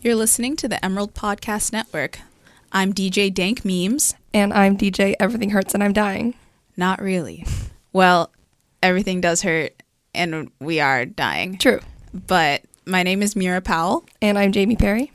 You're listening to the Emerald Podcast Network. I'm DJ Dank Memes. And I'm DJ Everything Hurts and I'm Dying. Not really. Well, everything does hurt and we are dying. True. But my name is Meerah Powell. And I'm Jamie Perry.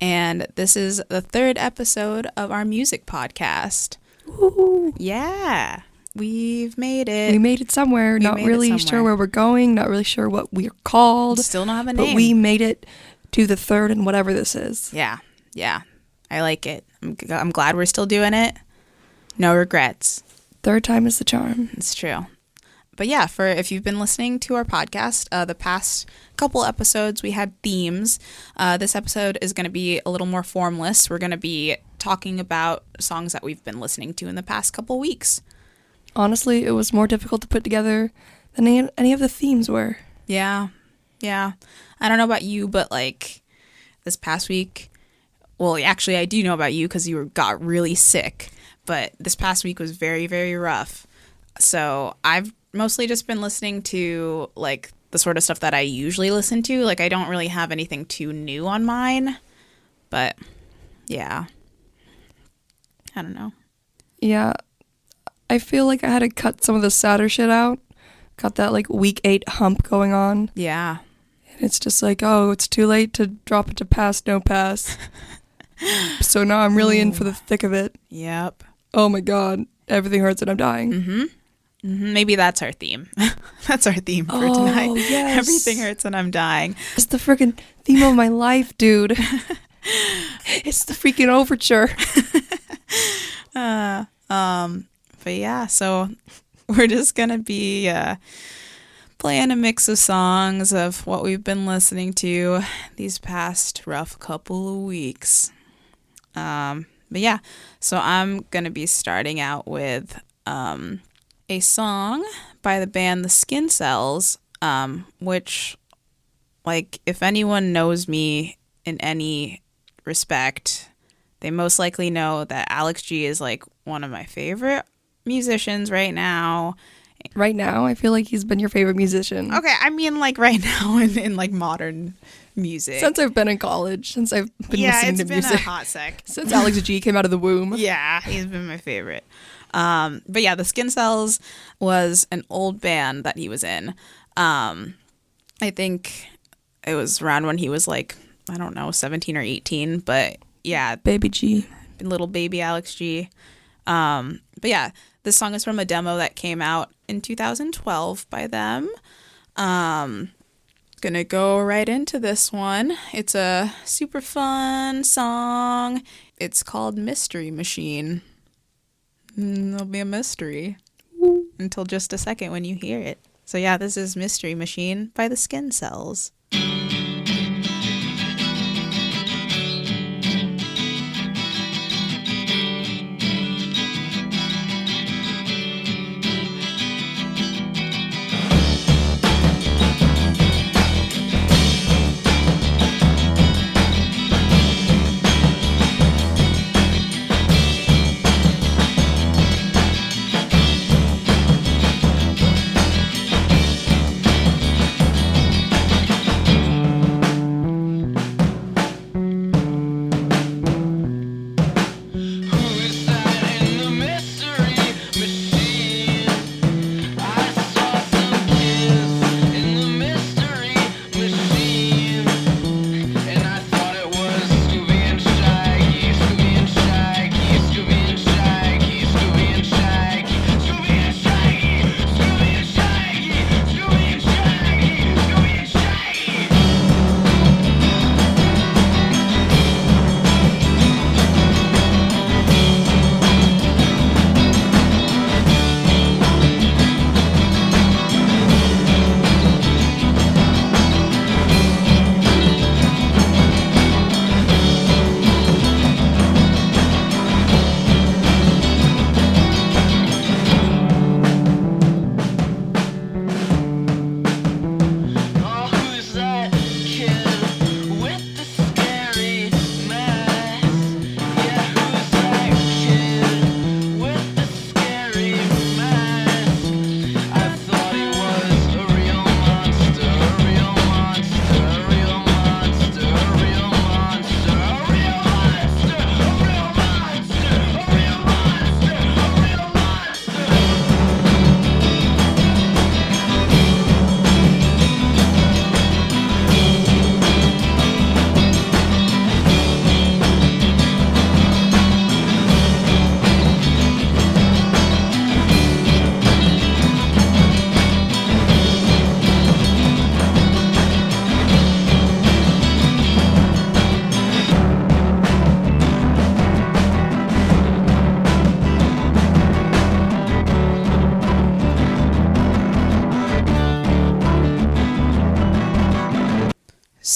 And this is the third episode of our music podcast. Ooh. Yeah. We've made it. We made it somewhere. We not it really somewhere. sure where we're going, not really sure what we're called. Still don't have a name. but we made it to the third and whatever this is. Yeah. Yeah. I like it. I'm, g- I'm glad we're still doing it. No regrets. Third time is the charm. It's true. But yeah, for if you've been listening to our podcast, uh, the past couple episodes we had themes. Uh, this episode is going to be a little more formless. We're going to be talking about songs that we've been listening to in the past couple weeks. Honestly, it was more difficult to put together than any, any of the themes were. Yeah, yeah. I don't know about you, but like this past week, well, actually, I do know about you because you were, got really sick. But this past week was very, very rough. So I've mostly just been listening to like the sort of stuff that I usually listen to. Like I don't really have anything too new on mine, but yeah, I don't know. Yeah. I feel like I had to cut some of the sadder shit out. Got that like week eight hump going on. Yeah, And it's just like, oh, it's too late to drop it to pass, no pass. so now I'm really in for the thick of it. yep. Oh my god, everything hurts and I'm dying. Mm-hmm. Mm-hmm. Maybe that's our theme. that's our theme for Oh, tonight. yes. Everything hurts and I'm dying. It's the freaking theme of my life, dude. it's the freaking overture. Uh, um, but yeah, so we're just gonna be uh, playing a mix of songs of what we've been listening to these past rough couple of weeks. Um, but yeah, so I'm gonna be starting out with um, a song by the band The Skin Cells, um, which, like, if anyone knows me in any respect, they most likely know that Alex G is like one of my favorite musicians right now. Right now, I feel like he's been your favorite musician. Okay, I mean like right now in, in like modern music. Since I've been in college, since I've been yeah, listening it's to been music. a hot sec. since Alex G came out of the womb. Yeah, he's been my favorite. Um, but yeah, the Skin Cells was an old band that he was in. Um, I think it was around when he was like I don't know, seventeen or eighteen. But yeah, Baby G. little baby Alex G. Um, but yeah, this song is from a demo that came out in 2012 by them. Um, gonna go right into this one. It's a super fun song. It's called Mystery Machine. Mm, There'll be a mystery until just a second when you hear it. So yeah, this is Mystery Machine by the Skin Cells.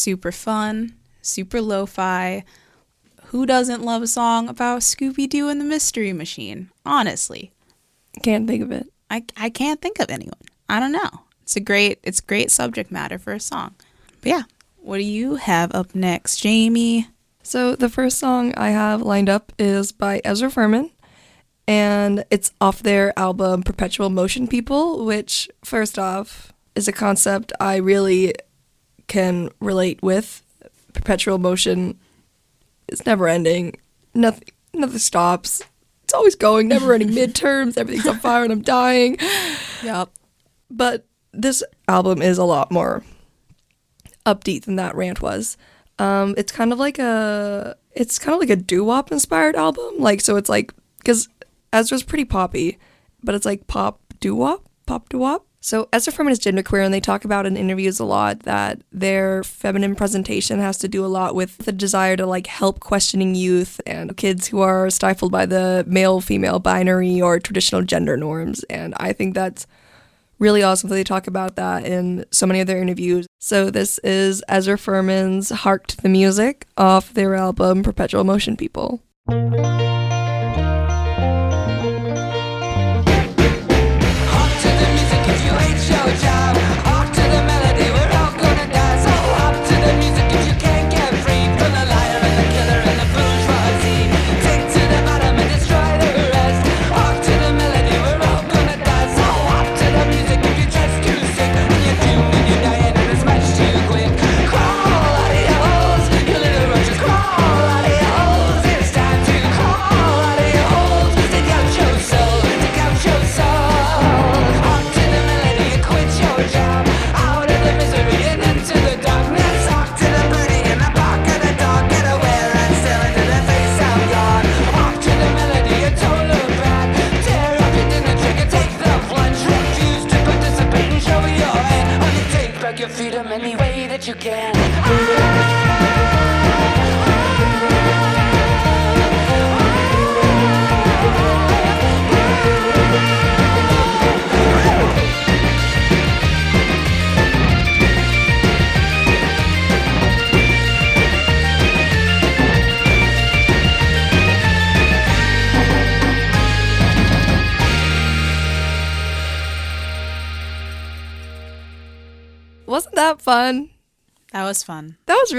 Super fun, super lo fi. Who doesn't love a song about Scooby Doo and the Mystery Machine? Honestly, Can't think of it. I, I can't think of anyone. I don't know. It's a great it's great subject matter for a song. But yeah, what do you have up next, Jamie? So the first song I have lined up is by Ezra Furman, and it's off their album Perpetual Motion People, which first off is a concept I really can relate with. Perpetual motion is never ending. Nothing nothing stops. It's always going, never ending midterms, everything's on fire and I'm dying. Yep. But this album is a lot more upbeat than that rant was. Um, it's kind of like a it's kind of like a doo wop inspired album. Like so, it's like because Ezra's pretty poppy, but it's like pop doo wop, pop doo wop. So Ezra Furman is genderqueer, and they talk about in interviews a lot that their feminine presentation has to do a lot with the desire to like help questioning youth and kids who are stifled by the male female binary or traditional gender norms. And I think that's really awesome that they talk about that in so many of their interviews. So this is Ezra Furman's Hark to the Music off their album Perpetual Motion People.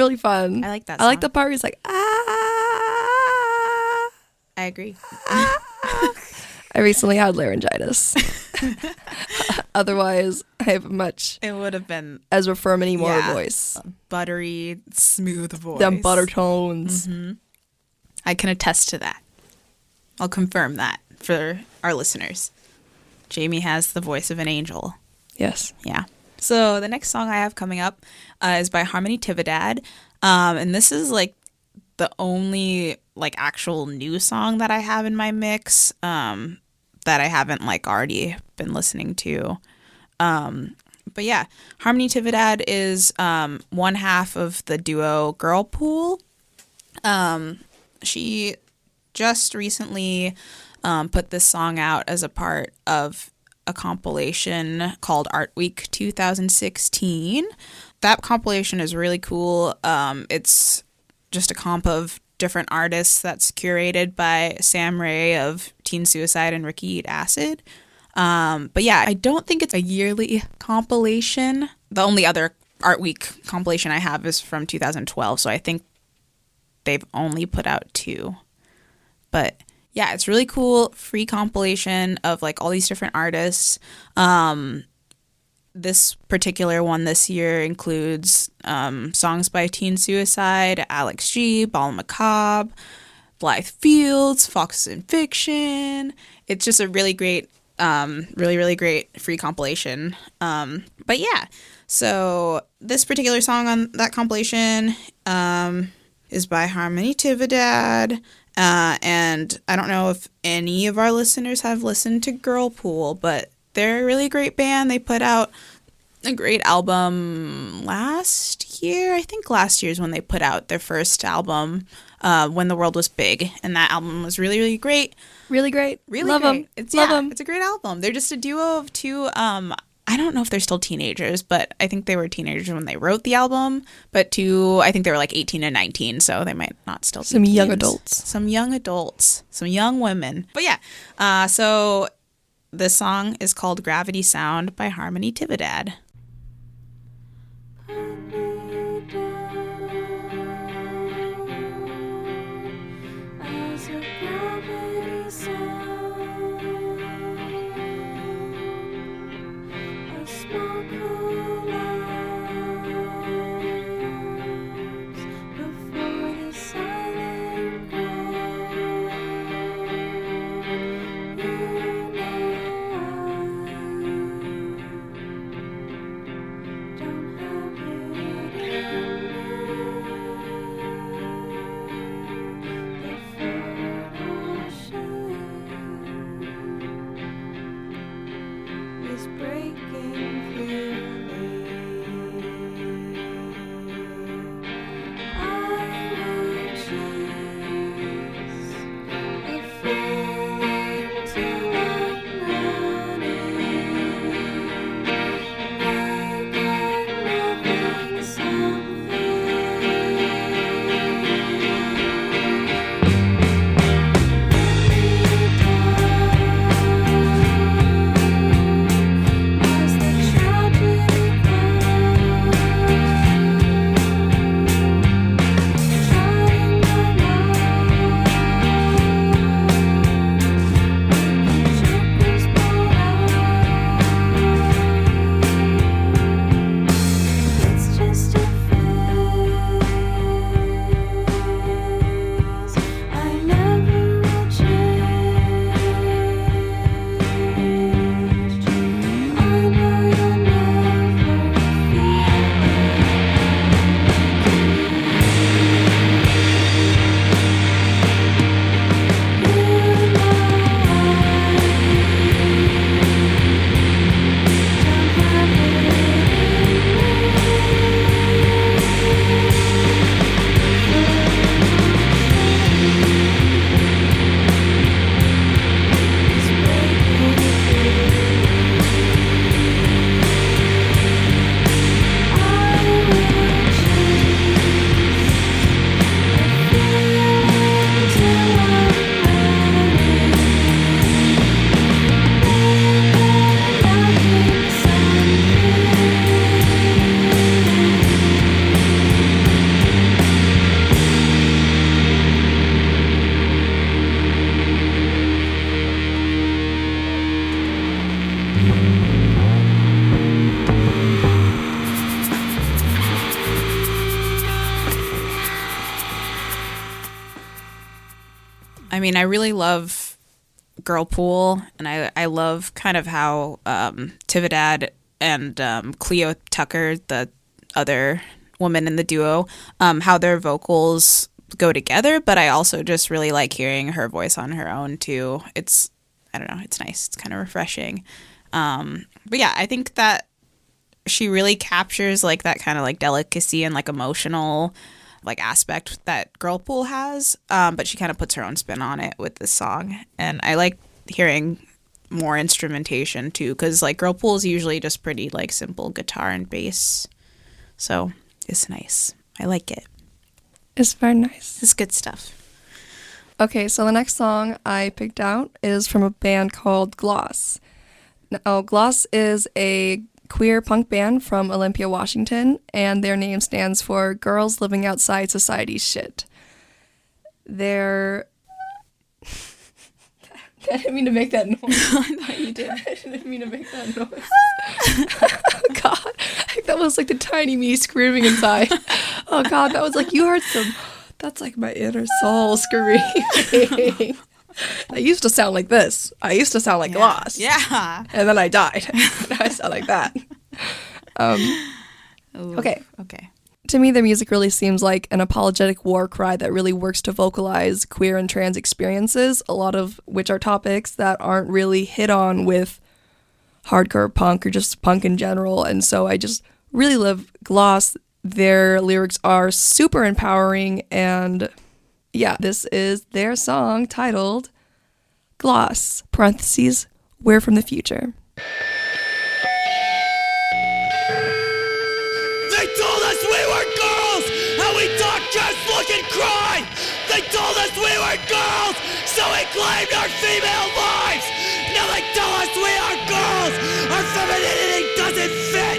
Really fun. I like that I like the part where he's like, ah. I agree. I recently had laryngitis. Otherwise, I have a much It would have been Ezra Furman more Yeah. voice. buttery, smooth voice. Them butter tones. I can attest to that. I'll confirm that for our listeners. Jamie has the voice of an angel. Yes. Yeah. So the next song I have coming up uh, is by Harmony Tividad, um, and this is like the only like actual new song that I have in my mix um, that I haven't like already been listening to. Um, but yeah, Harmony Tividad is um, one half of the duo Girlpool. Um, she just recently um, put this song out as a part of a compilation called Art Week 2016. That compilation is really cool. Um, it's just a comp of different artists that's curated by Sam Ray of Teen Suicide and Ricky Eat Acid. Um, but yeah, I don't think it's a yearly compilation. The only other Art Week compilation I have is from 2012, so I think they've only put out two. But yeah, it's really cool. Free compilation of like all these different artists. Um, this particular one this year includes um, songs by Teen Suicide, Alex G, Ball Macabre, Blythe Fields, Foxes in Fiction. It's just a really great, um, really, really great free compilation. Um, but yeah, so this particular song on that compilation um, is by Harmony Tividad. Uh, and I don't know if any of our listeners have listened to Girlpool, but they're a really great band. They put out a great album last year. I think last year is when they put out their first album, uh, When the World Was Big. And that album was really, really great. Really great. Really Love great. them. It's, Love yeah, them. It's a great album. They're just a duo of two um, I don't know if they're still teenagers, but I think they were teenagers when they wrote the album. But two, I think they were like 18 and 19, so they might not still be Some young teens. adults. Some young adults, some young women. But yeah, uh, so this song is called Gravity Sound by Harmony Tividad. Love Girlpool, and I I love kind of how um, Tividad and um, Cleo Tucker, the other woman in the duo, um, how their vocals go together. But I also just really like hearing her voice on her own too. It's I don't know, it's nice. It's kind of refreshing. Um, but yeah, I think that she really captures like that kind of like delicacy and like emotional like aspect that Girlpool has, um, but she kind of puts her own spin on it with this song, and I like hearing more instrumentation too, because like Girlpool is usually just pretty like simple guitar and bass, so it's nice. I like it. It's very nice. It's good stuff. Okay, so the next song I picked out is from a band called Gloss. Now, Gloss is a queer punk band from Olympia, Washington, and their name stands for Girls Living Outside Society's Shit. They're. I didn't mean to make that noise. I thought you oh, did. I didn't mean to make that noise. God, I that was like the tiny me screaming inside. Oh God, that was like you heard some. That's like my inner soul screaming. I used to sound like this. I used to sound like Gloss. Yeah. And then I died. now I sound like that. Um, Okay. Okay. to me, the music really seems like an apologetic war cry that really works to vocalize queer and trans experiences, a lot of which are topics that aren't really hit on with hardcore punk or just punk in general. And so I just really love Gloss. Their lyrics are super empowering. And yeah, this is their song titled Gloss, parentheses, We're from the Future. They told us we were girls, and we talk, just look, and cry. They told us we were girls, so we claimed our female lives. Now they tell us we are girls, our femininity doesn't fit.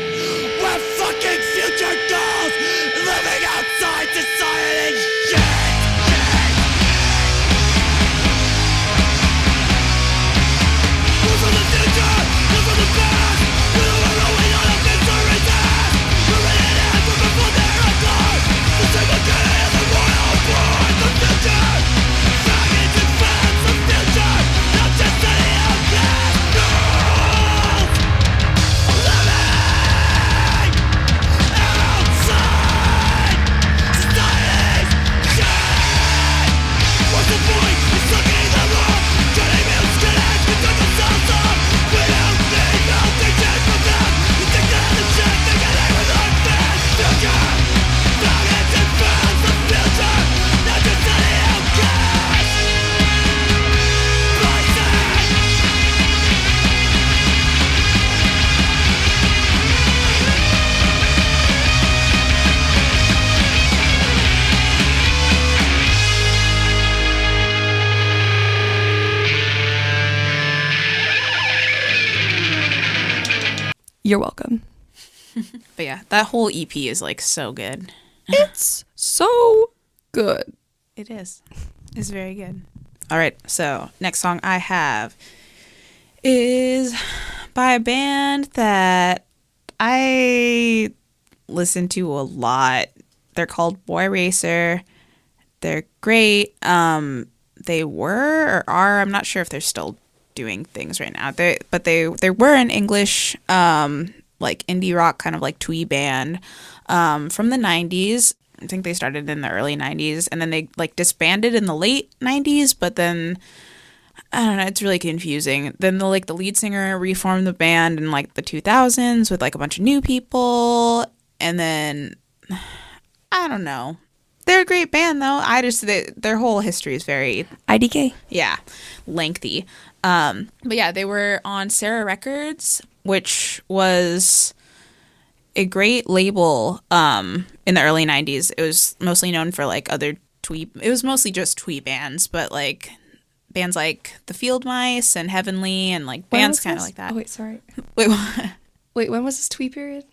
That whole EP is like so good. It's so good. It is. It's very good. All right, so next song I have is by a band that I listen to a lot. They're called Boyracer. They're great. Um, they were or are. I'm not sure if they're still doing things right now. They but they they were an English um like indie rock kind of like twee band um from the 90s. I think they started in the early 90s and then they like disbanded in the late 90s, but then I don't know, it's really confusing. Then the like the lead singer reformed the band in like the 2000s with like a bunch of new people and then I don't know. They're a great band though. I just they, their whole history is very IDK. yeah, lengthy. Um, but yeah, they were on Sarah Records, which was a great label um, in the early 90s. It was mostly known for like other twee, it was mostly just twee bands, but like bands like The Field Mice and Heavenly and like When bands kind of like that. Oh wait, sorry. Wait, what? Wait, when was this twee period?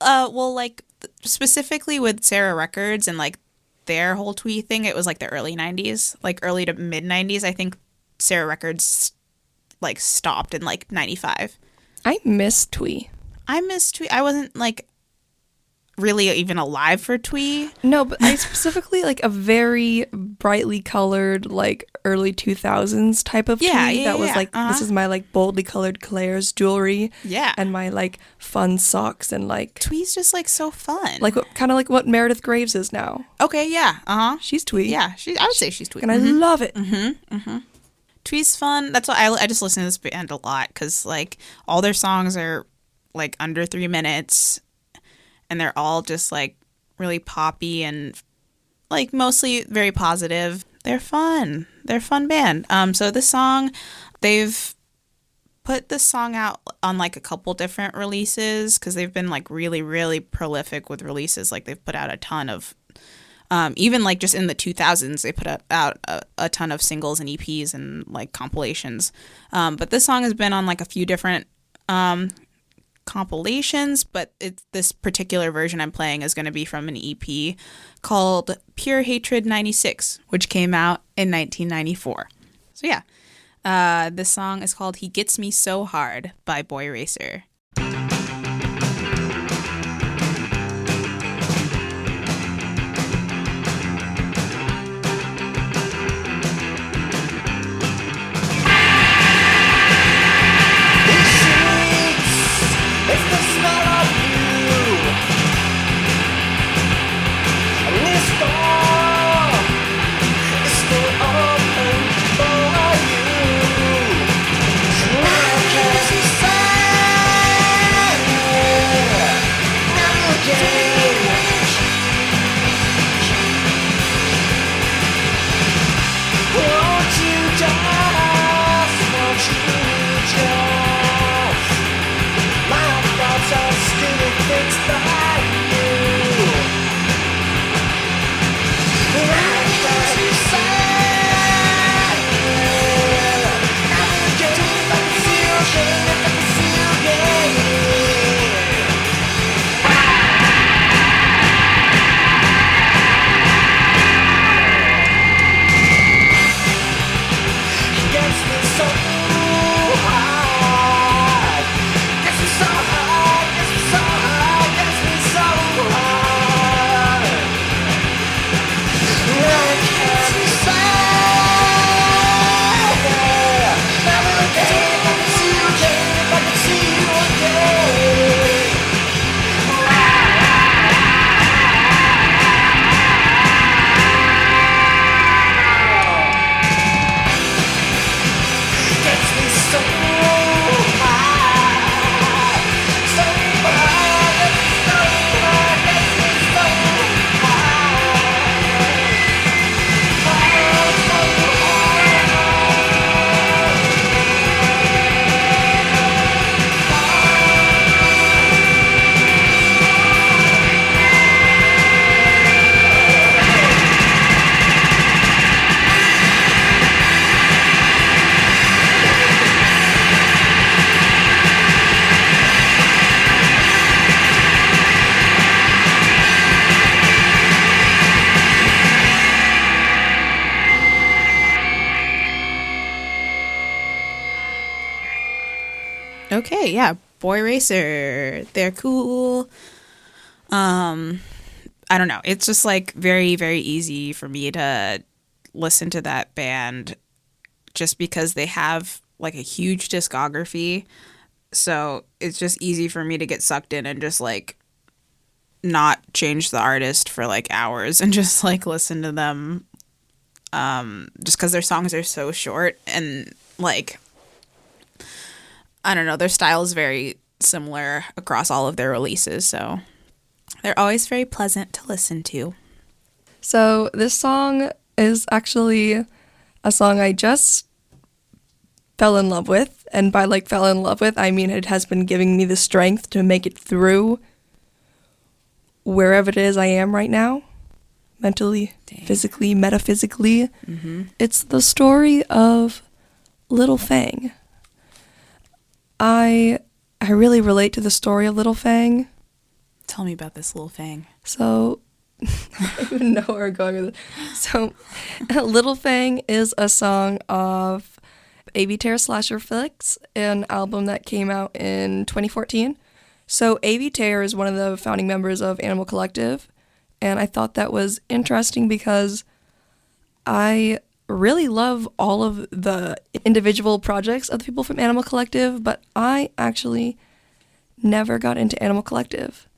Uh, well, like th- specifically with Sarah Records and like their whole twee thing, it was like the early '90s, like early to mid '90s. I think Sarah Records like stopped in like '95. I miss twee. I miss twee. I wasn't like really even alive for twee. No, but I specifically like a very brightly colored, like early two thousands type of Yeah, tweed yeah, that was yeah, like this uh-huh. is my like boldly colored Claire's jewelry. Yeah. and my like fun socks and like Twee's just like so fun. like what kind of like what Meredith Graves is now. okay, yeah, uh huh. She's twee. Yeah, she. I would say she's twee. and I love it. Twee's fun. That's why I, I just listen to this band a lot because like all their songs are like under three minutes, and they're all just like really poppy and like mostly very positive. They're fun. They're a fun band. Um, so this song, they've put this song out on like a couple different releases because they've been like really really prolific with releases. Like they've put out a ton of um, even like just in the 2000s they put out, a, a ton of singles and eps and like compilations. Um, but this song has been on like a few different um, compilations but it's this particular version i'm playing is going to be from an ep called pure hatred 96 which came out in 1994 so yeah. Uh, this song is called he gets me so hard by Boyracer Boyracer. They're cool. Um I don't know. It's just like very very easy for me to listen to that band just because they have like a huge discography. So, it's just easy for me to get sucked in and just like not change the artist for like hours and just like listen to them um just cuz their songs are so short and like I don't know, their style is very similar across all of their releases, so they're always very pleasant to listen to. So this song is actually a song I just fell in love with, and by like fell in love with, I mean it has been giving me the strength to make it through wherever it is I am right now, mentally, Dang. physically, metaphysically. Mm-hmm. It's the story of Little Fang. I I really relate to the story of Little Fang. Tell me about this little Fang. So, I don't even know where we're going with it. So, Little Fang is a song of Avey Tare's Slasher Flicks, an album that came out in 2014. So, Avey Tare is one of the founding members of Animal Collective, and I thought that was interesting because I really love all of the individual projects of the people from Animal Collective, but I actually never got into Animal Collective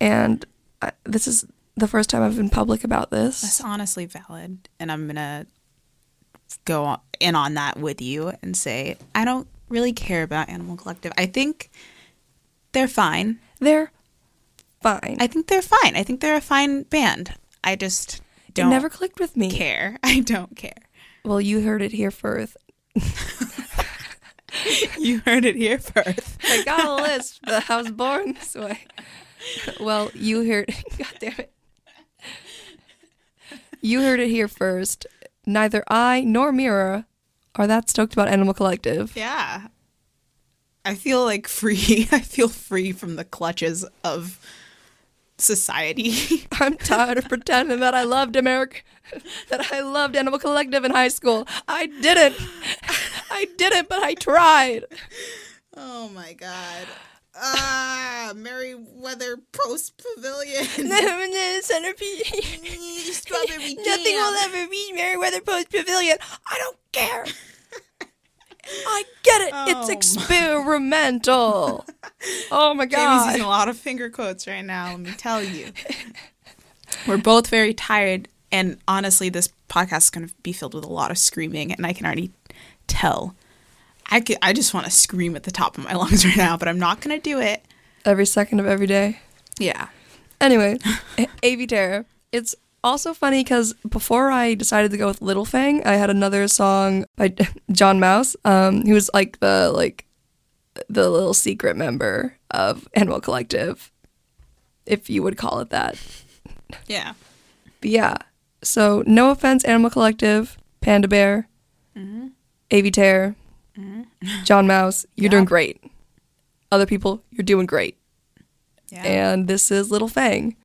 and I, this is the first time I've been public about this. That's honestly valid, and I'm gonna go in on that with you and say I don't really care about Animal Collective. I think they're fine. They're fine. I think they're fine. I think they're a fine band. I just it don't never clicked with me. care. I don't care. Well, you heard it here first. You heard it here first. I got a list, but I was born this way. Well, you heard. God damn it. You heard it here first. Neither I nor Meerah are that stoked about Animal Collective. Yeah. I feel like free. I feel free from the clutches of society. I'm tired of pretending that I loved America, that I loved Animal Collective in high school. I didn't. I didn't, but I tried. oh my god. Ah, Merriweather Post Pavilion. Centipede. Strawberry Nothing will ever be Merriweather Post Pavilion. I don't care. I get it. it's Oh my- experimental. oh my Jamie's god. using a lot of finger quotes right now, let me tell you. We're both very tired, and honestly, this podcast is going to be filled with a lot of screaming, and I can already tell. I, could, I just want to scream at the top of my lungs right now, but I'm not going to do it. Every second of every day. Yeah. Anyway, Avey Tare. It's also funny because before I decided to go with Little Fang, I had another song by John Mouse. Um, he was like the like the little secret member of Animal Collective, if you would call it that. Yeah. But yeah, so no offense, Animal Collective, Panda Bear, Avey Tare, John Mouse, you're Yeah. doing great. Other people, you're doing great. Yeah. And this is Little Fang.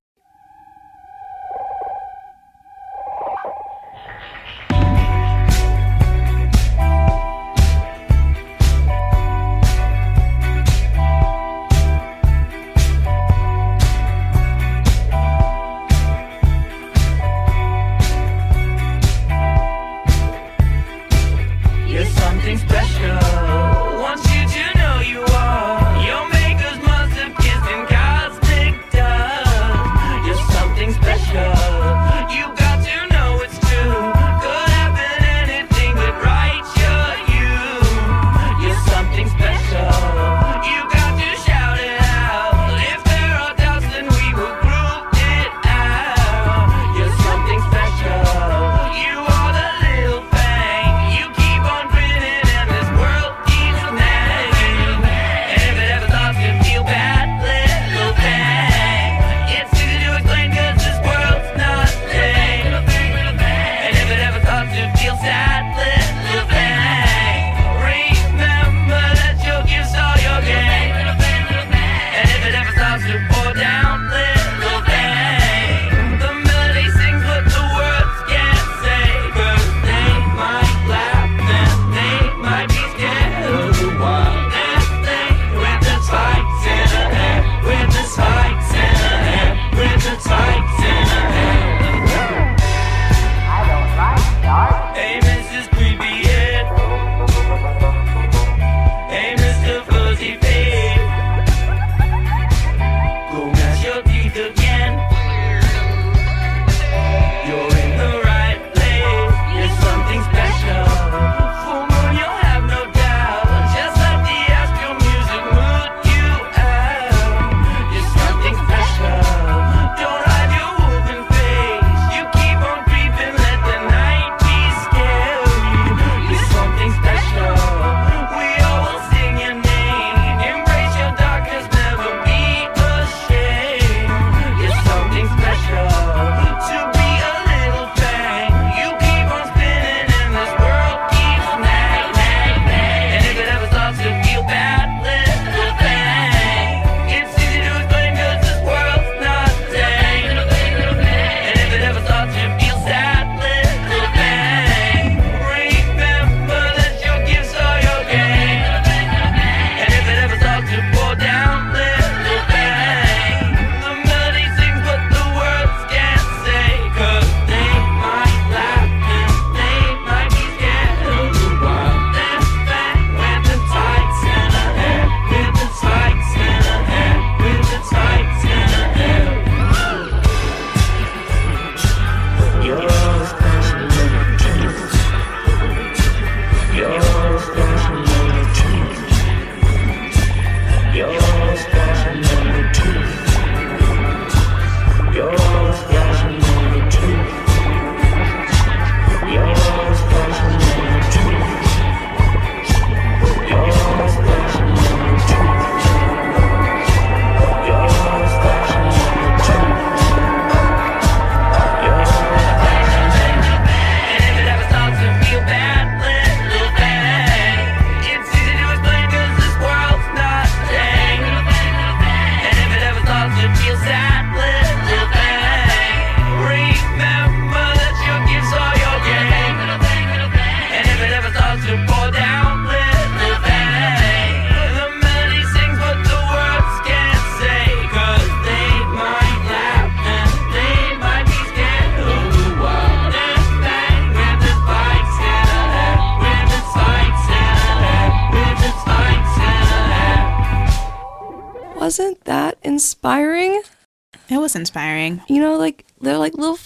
You know, like they're like little,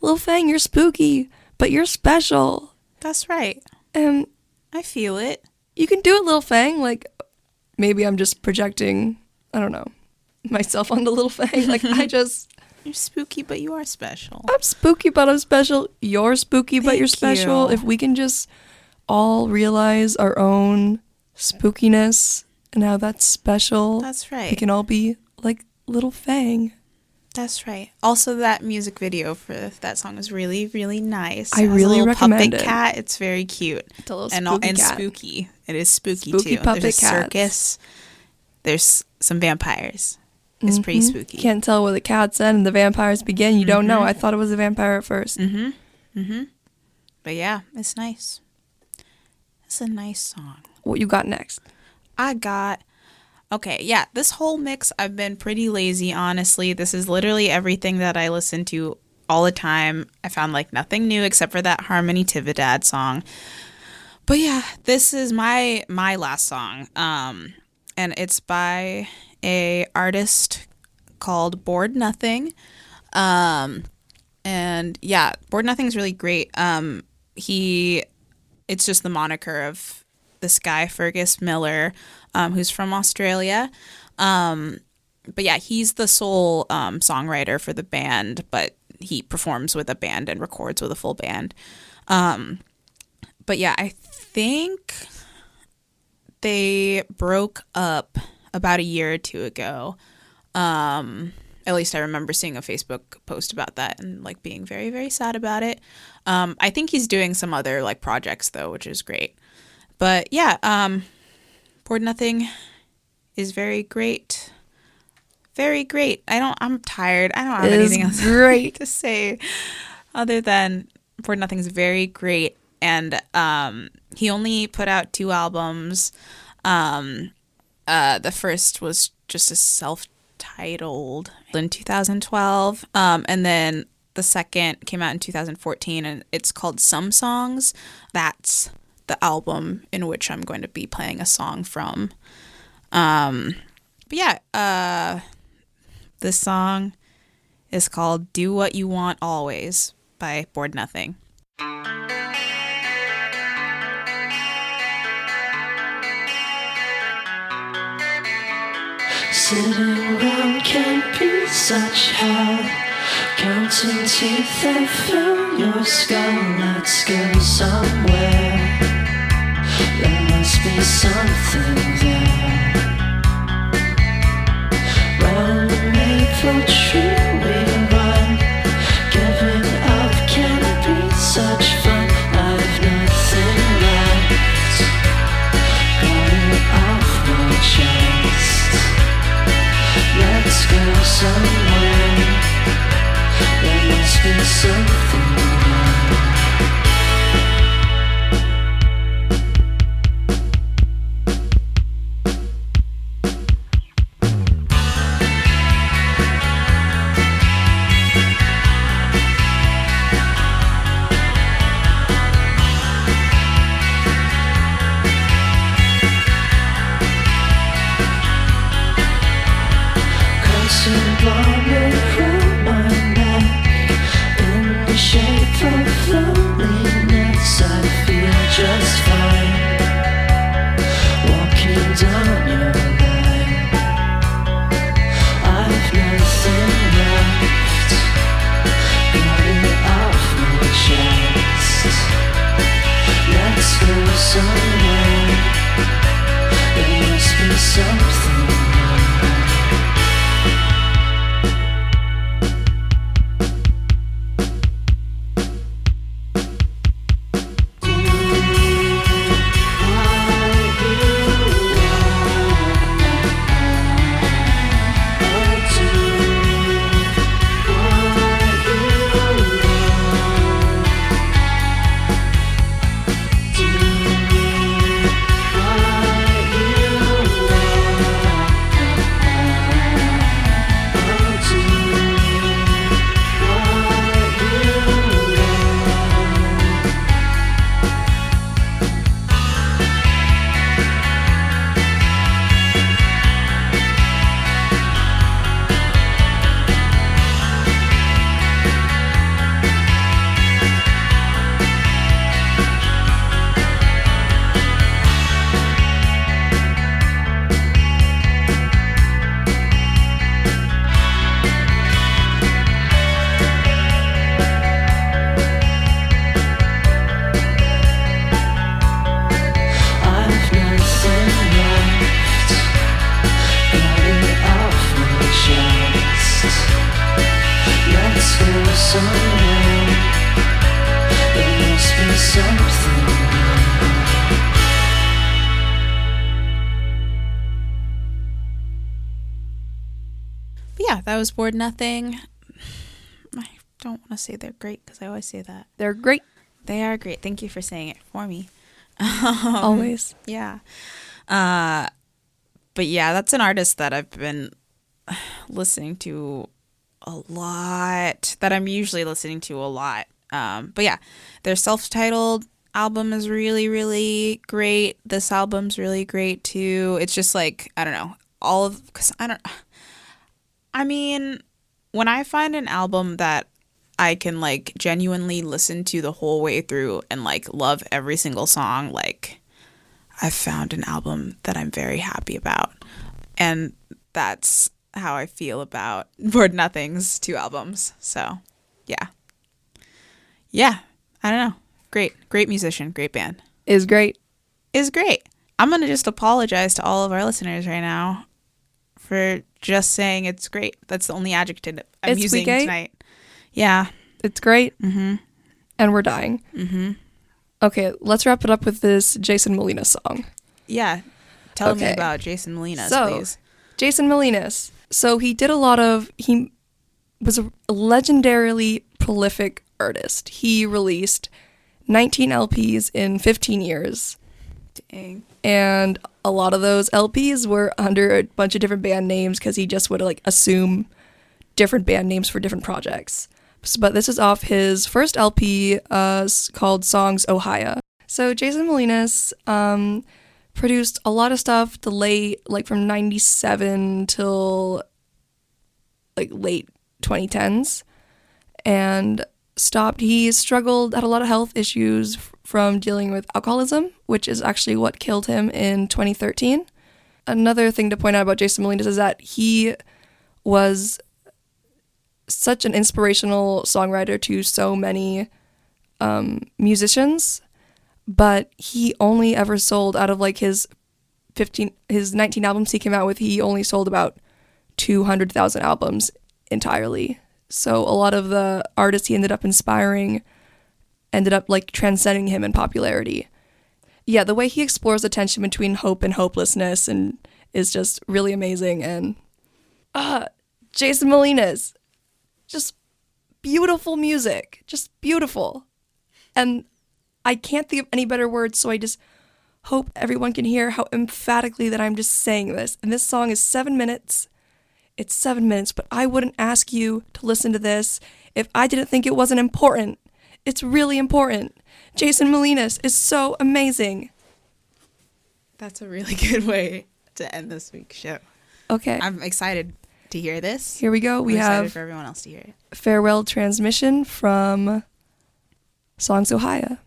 little Fang, you're spooky, but you're special, That's right. and I feel it. you can do it, little Fang. Like maybe I'm just projecting. I don't know myself onto little Fang. Like I just. You're spooky, but you are special. I'm spooky, but I'm special. You're spooky, but you're special. you. If we can just all realize our own spookiness and how that's special, That's right. we can all be like little Fang. That's right. Also, that music video for that song is really, really nice. I It has a really recommend puppet it. cat. It's very cute It's a little and spooky and cat. spooky. It is spooky, Spooky too. puppet There's a cats. circus. There's some vampires. It's pretty Mhm. spooky. Can't tell where the cats end and the vampires begin. You don't know. Mhm. I thought it was a vampire at first. Mm-hmm. Mm-hmm. But yeah, it's nice. It's a nice song. What you got next? I got okay, yeah, this whole mix I've been pretty lazy, honestly. This is literally everything that I listen to all the time. I found like nothing new except for that Harmony Tividad song. But yeah, this is my my last song. Um and it's by a artist called Bored Nothing. Um and yeah, Bored Nothing is really great. Um he it's just the moniker of this guy Fergus Miller, um, who's from Australia. Um, but yeah, he's the sole um, songwriter for the band, but he performs with a band and records with a full band. Um, but yeah, I think they broke up about a year or two ago. Um, at least I remember seeing a Facebook post about that and like being very, very sad about it. Um, I think he's doing some other like projects though, which is great. But yeah, um, Bored Nothing is very great. Very great. I don't. I'm tired. I don't have It anything else great. to say other than Bored Nothing is very great. And um, he only put out two albums. Um, uh, the first was just a self-titled in 2012, um, and then the second came out in 2014, and it's called Some Songs. That's the album in which I'm going to be playing a song from. Um, but yeah, uh, this song is called "Do What You Want Always" by Bored Nothing. Sitting around can be such hell. Counting teeth that fill your skull. Let's go somewhere. There must be something there. Round the maple tree we run. Giving up can be such fun. I've nothing left. Off my chest. Let's go somewhere. There must be something was Bored Nothing. I don't want to say they're great because I always say that. They're great They are great. Thank you for saying it for me. always. Yeah. Uh, but yeah, that's an artist that I've been listening to a lot, that I'm usually listening to a lot. Um, but yeah, their self titled album is really, really great. This album's really great too. It's just like, I don't know, all of, because I don't, I mean, when I find an album that I can like genuinely listen to the whole way through and like love every single song, like I've found an album that I'm very happy about. And that's how I feel about Bored Nothing's two albums. So, yeah. Yeah, I don't know. Great. Great musician, great band. Is great. Is great. I'm going to just apologize to all of our listeners right now for just saying it's great. That's the only adjective I'm It's using tonight. Yeah. It's great. Mhm. And we're dying. Mhm. Okay, let's wrap it up with this Jason Molina song. Yeah. Tell me about Jason Molina, So- please. Jason Molinas. So he did a lot of he was a legendarily prolific artist. He released 19 LPs in 15 years. Dang. And a lot of those LPs were under a bunch of different band names because he just would like assume different band names for different projects. But this is off his first LP uh, called Songs Ohia. So Jason Molinas um, produced a lot of stuff the late, like from 97 till like late 2010s and stopped. He struggled, had a lot of health issues from dealing with alcoholism, which is actually what killed him in 2013. Another thing to point out about Jason Molinas is that he was such an inspirational songwriter to so many um, musicians, but he only ever sold out of like his 15, his 19 albums he came out with, he only sold about 200,000 albums entirely. So a lot of the artists he ended up inspiring ended up like transcending him in popularity. Yeah, the way he explores the tension between hope and hopelessness and is just really amazing and uh Jason Molinas just beautiful music, just beautiful. And I can't think of any better words, so I just hope everyone can hear how emphatically that I'm just saying this. And this song is 7 minutes it's seven minutes, but I wouldn't ask you to listen to this if I didn't think it wasn't important. It's really important. Jason Molinas is so amazing. That's a really good way to end this week's show. Okay, I'm excited to hear this. here we go. We I'm excited have for everyone else to hear it. farewell transmission from Songs Ohia.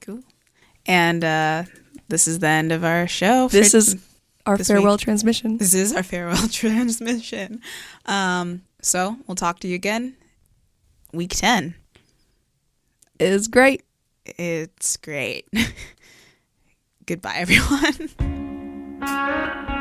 Cool. And uh, this is the end of our show. for- This is our this farewell week. transmission. this is our farewell transmission. Um, so we'll talk to you again. Week ten. Is great. It's great. Goodbye, everyone.